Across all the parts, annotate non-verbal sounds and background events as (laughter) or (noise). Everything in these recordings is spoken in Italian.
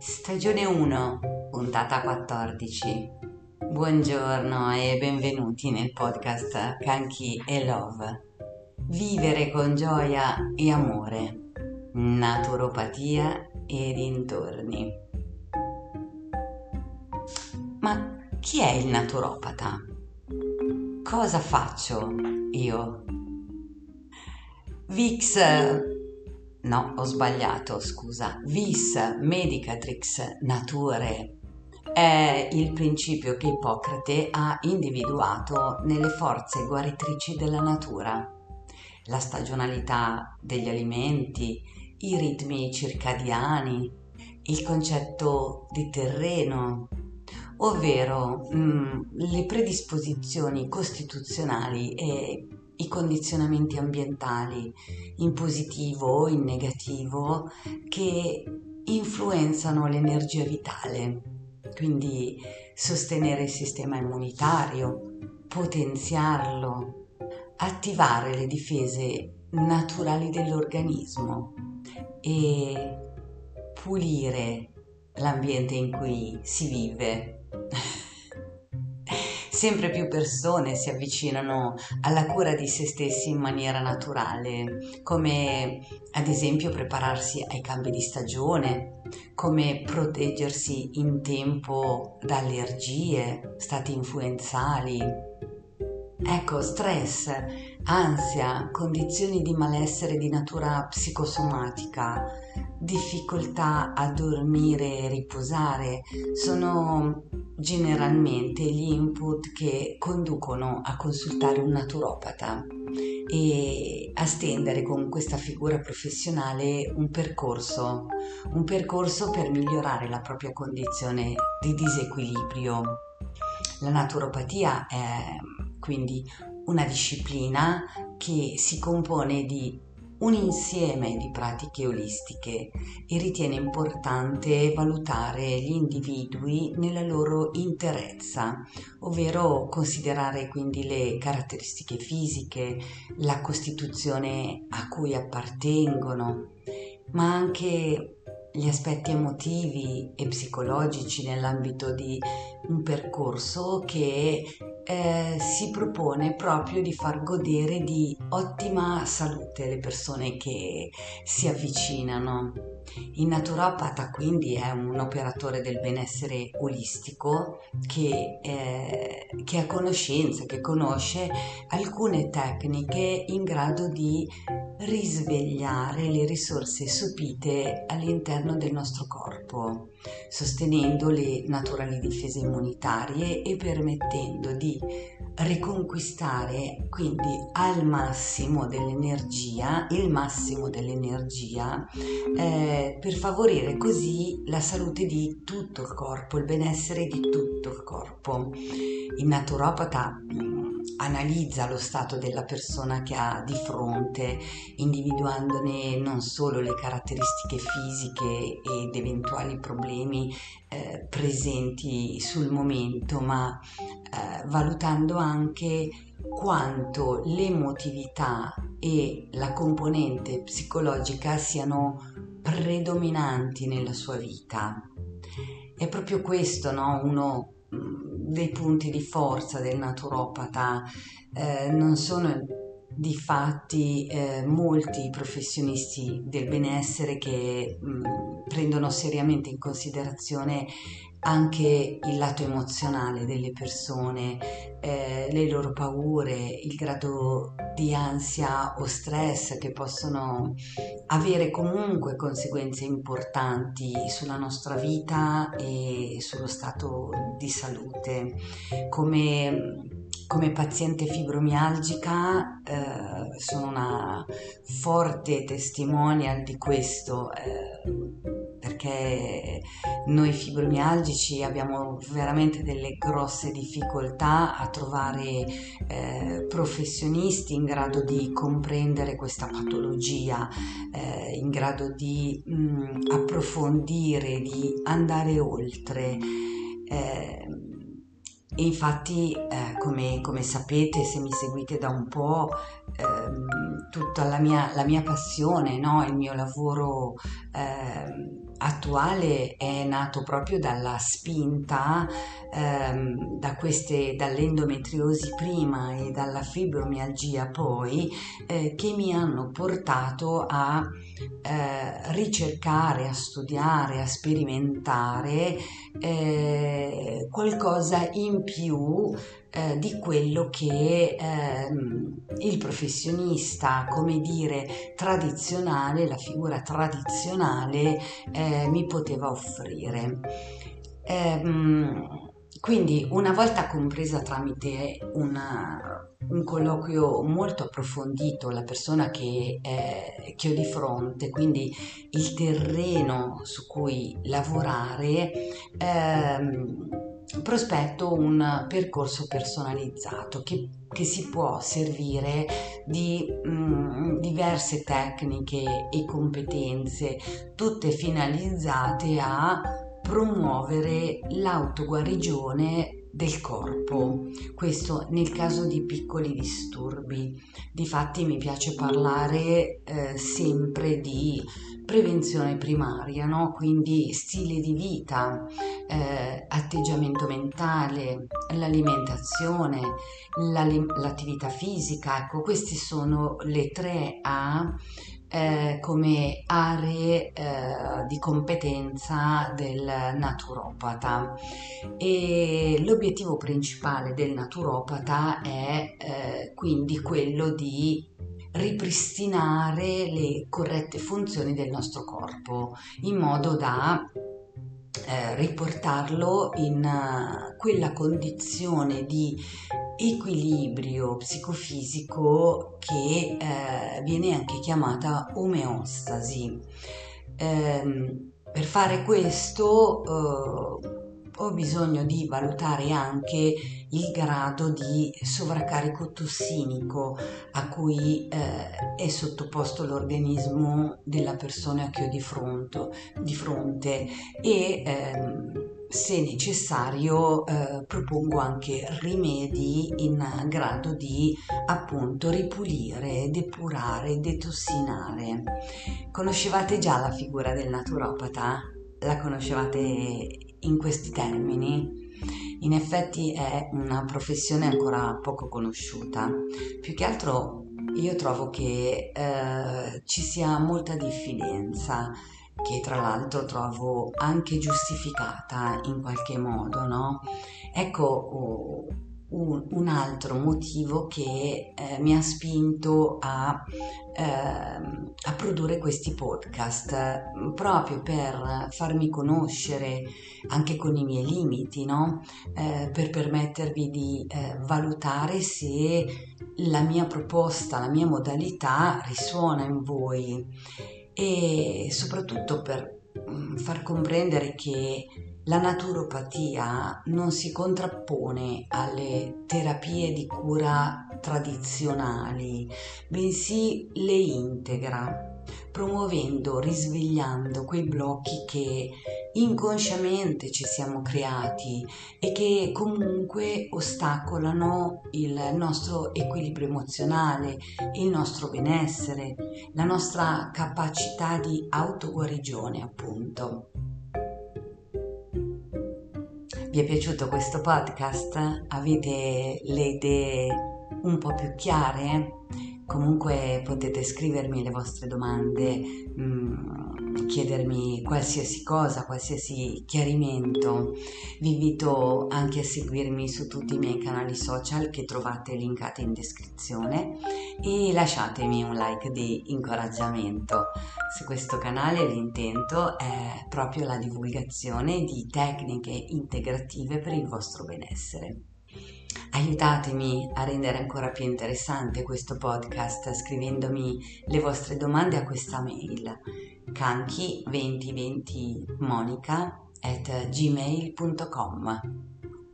Stagione 1, puntata 14. Buongiorno e benvenuti nel podcast Kanki e Love. Vivere con gioia e amore. Naturopatia e dintorni. Ma chi è il naturopata? Cosa faccio io? Vix No, ho sbagliato, scusa. Vis medicatrix nature è il principio che Ippocrate ha individuato nelle forze guaritrici della natura. La stagionalità degli alimenti, i ritmi circadiani, il concetto di terreno, ovvero mh, mm, le predisposizioni costituzionali e i condizionamenti ambientali in positivo o in negativo che influenzano l'energia vitale, quindi sostenere il sistema immunitario, potenziarlo, attivare le difese naturali dell'organismo e pulire l'ambiente in cui si vive. (laughs) Sempre più persone si avvicinano alla cura di se stessi in maniera naturale, come ad esempio prepararsi ai cambi di stagione, come proteggersi in tempo da allergie, stati influenzali. Ecco, stress, ansia, condizioni di malessere di natura psicosomatica, difficoltà a dormire e riposare sono generalmente gli input che conducono a consultare un naturopata e a stendere con questa figura professionale un percorso, un percorso per migliorare la propria condizione di disequilibrio. La naturopatia è quindi una disciplina che si compone di un insieme di pratiche olistiche e ritiene importante valutare gli individui nella loro interezza, ovvero considerare quindi le caratteristiche fisiche, la costituzione a cui appartengono, ma anche gli aspetti emotivi e psicologici nell'ambito di un percorso che eh, si propone proprio di far godere di ottima salute le persone che si avvicinano. Il naturopata quindi è un operatore del benessere olistico che, eh, che ha conoscenza, che conosce alcune tecniche in grado di risvegliare le risorse sopite all'interno del nostro corpo, sostenendo le naturali difese immunitarie e permettendo di riconquistare quindi al massimo dell'energia, il massimo dell'energia, eh, per favorire così la salute di tutto il corpo, il benessere di tutto il corpo. Il naturopata analizza lo stato della persona che ha di fronte, individuandone non solo le caratteristiche fisiche ed eventuali problemi eh, presenti sul momento, ma eh, valutando anche quanto l'emotività e la componente psicologica siano predominanti nella sua vita. È proprio questo, no? Uno dei punti di forza del naturopata, eh, non sono di fatti eh, molti professionisti del benessere che mh, prendono seriamente in considerazione anche il lato emozionale delle persone, eh, le loro paure, il grado di ansia o stress che possono avere comunque conseguenze importanti sulla nostra vita e sullo stato di salute. Come, come paziente fibromialgica eh, sono una forte testimonial di questo. Eh, perché noi fibromialgici abbiamo veramente delle grosse difficoltà a trovare eh, professionisti in grado di comprendere questa patologia, eh, in grado di mh, mm, approfondire, di andare oltre. Eh, infatti, eh, come, come, sapete, se mi seguite da un po', ehm, tutta la mia, la mia passione, no? il mio lavoro ehm, attuale è nato proprio dalla spinta ehm, da queste, dall'endometriosi prima e dalla fibromialgia poi eh, che mi hanno portato a eh, ricercare, a studiare, a sperimentare eh, qualcosa in più eh, di quello che ehm, il professionista, come dire, tradizionale, la figura tradizionale eh, mi poteva offrire. Ehm, quindi una volta compresa tramite una, un colloquio molto approfondito la persona che, eh, che, ho di fronte, quindi il terreno su cui lavorare, ehm, prospetto un percorso personalizzato che, che si può servire di mh, mm, diverse tecniche e competenze, tutte finalizzate a promuovere l'autoguarigione del corpo, questo nel caso di piccoli disturbi. Difatti mi piace parlare eh, sempre di prevenzione primaria, no? quindi stile di vita, eh, atteggiamento mentale, l'alimentazione, l'attività fisica, ecco queste sono le tre A eh, come aree eh, di competenza del naturopata e l'obiettivo principale del naturopata è eh, quindi quello di ripristinare le corrette funzioni del nostro corpo in modo da eh, riportarlo in uh, quella condizione di equilibrio psicofisico che eh, viene anche chiamata omeostasi. Eh, per fare questo eh, ho bisogno di valutare anche il grado di sovraccarico tossinico a cui eh, è sottoposto l'organismo della persona che ho di fronte, di fronte e ehm, se necessario eh, propongo anche rimedi in grado di appunto ripulire, depurare, detossinare. Conoscevate già la figura del naturopata? La conoscevate in questi termini. In effetti è una professione ancora poco conosciuta. Più che altro io trovo che eh, ci sia molta diffidenza che tra l'altro trovo anche giustificata in qualche modo, no? Ecco, oh, un, un altro motivo che eh, mi ha spinto a, eh, a, produrre questi podcast proprio per farmi conoscere anche con i miei limiti, no? eh, per permettervi di eh, valutare se la mia proposta, la mia modalità risuona in voi e soprattutto per far comprendere che la naturopatia non si contrappone alle terapie di cura tradizionali, bensì le integra, promuovendo, risvegliando quei blocchi che inconsciamente ci siamo creati e che comunque ostacolano il nostro equilibrio emozionale, il nostro benessere, la nostra capacità di autoguarigione, appunto. Vi è piaciuto questo podcast? Avete le idee un po' più chiare? Comunque potete scrivermi le vostre domande, mm, chiedermi qualsiasi cosa, qualsiasi chiarimento. Vi invito anche a seguirmi su tutti i miei canali social che trovate linkati in descrizione e lasciatemi un like di incoraggiamento. Su questo canale l'intento è proprio la divulgazione di tecniche integrative per il vostro benessere. Aiutatemi a rendere ancora più interessante questo podcast scrivendomi le vostre domande a questa mail canchi2020monica at gmail.com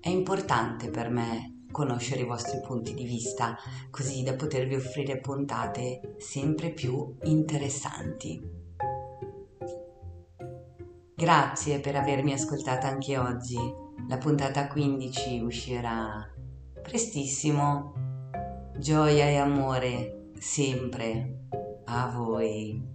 È importante per me conoscere i vostri punti di vista così da potervi offrire puntate sempre più interessanti. Grazie per avermi ascoltata anche oggi. La puntata 15 uscirà prestissimo. Gioia e amore sempre a voi.